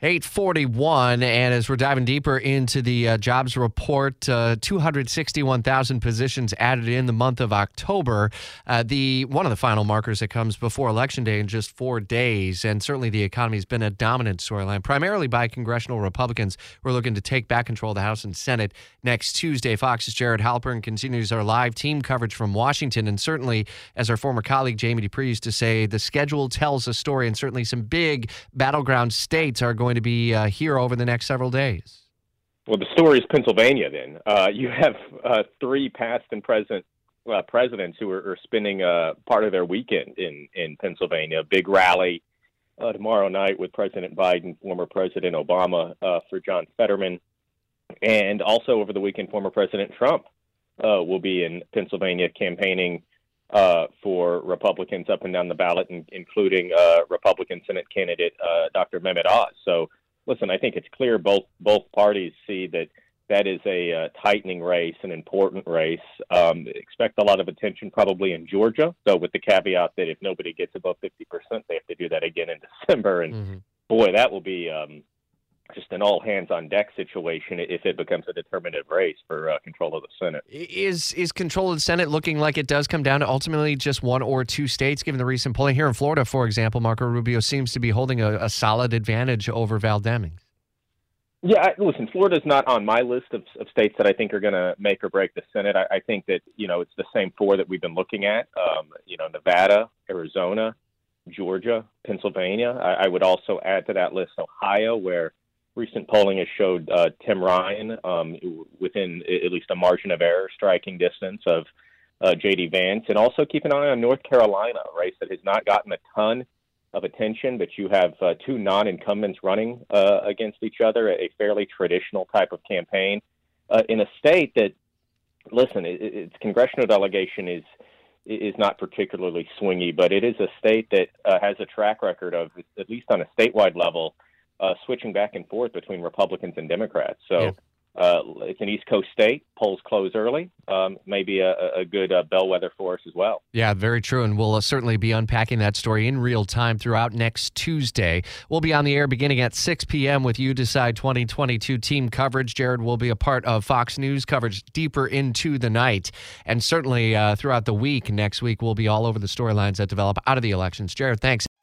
841 and as we're diving deeper into the uh, jobs report uh, 261,000 positions added in the month of October uh, the one of the final markers that comes before election day in just 4 days. And certainly the economy has been a dominant storyline primarily by congressional Republicans who are looking to take back control of the House and Senate next Tuesday. Fox's Jared Halpern continues our live team coverage from Washington. And certainly as our former colleague Jamie Dupree used to say the schedule tells a story and certainly some big battleground states are going to be uh, here over the next several days? Well, the story is Pennsylvania. Then uh, you have uh, three past and present uh, presidents who are, are spending uh, part of their weekend in in Pennsylvania. Big rally uh, tomorrow night with President Biden, former President Obama for John Fetterman, and also over the weekend, former President Trump will be in Pennsylvania campaigning uh, for Republicans up and down the ballot, in, including uh, Republican Senate candidate uh, Dr. Mehmet Oz. So, listen, I think it's clear both both parties see that that is a uh, tightening race, an important race. Um, expect a lot of attention probably in Georgia, though with the caveat that if nobody gets above 50%, they have to do that again in December. And mm-hmm. boy, that will be um, just an all hands on deck situation if it becomes a determinative race for uh, control of the Senate. Is is control of the Senate looking like it does come down to ultimately just one or two states, given the recent polling here in Florida, for example? Marco Rubio seems to be holding a, a solid advantage over Val Demings. Yeah, I, listen, Florida's not on my list of, of states that I think are going to make or break the Senate. I, I, think that you know it's the same four that we've been looking at. Um, you know, Nevada, Arizona, Georgia, Pennsylvania. I, I would also add to that list Ohio, where recent polling has showed uh, Tim Ryan um, within at least a margin of error, striking distance of uh, J.D. Vance, and also keep an eye on North Carolina, a race that has not gotten a ton of attention, but you have uh, two non-incumbents running uh, against each other, a fairly traditional type of campaign uh, in a state that, listen, it, its congressional delegation is is not particularly swingy, but it is a state that uh, has a track record of, at least on a statewide level, uh, switching back and forth between Republicans and Democrats. So yeah. uh, it's an East Coast state. Polls close early. Um, maybe a, a good uh, bellwether for us as well. Yeah, very true. And we'll uh, certainly be unpacking that story in real time throughout next Tuesday. We'll be on the air beginning at 6 p.m. with You Decide 2022 team coverage. Jared will be a part of Fox News coverage deeper into the night. And certainly uh, throughout the week, next week, we'll be all over the storylines that develop out of the elections. Jared, thanks.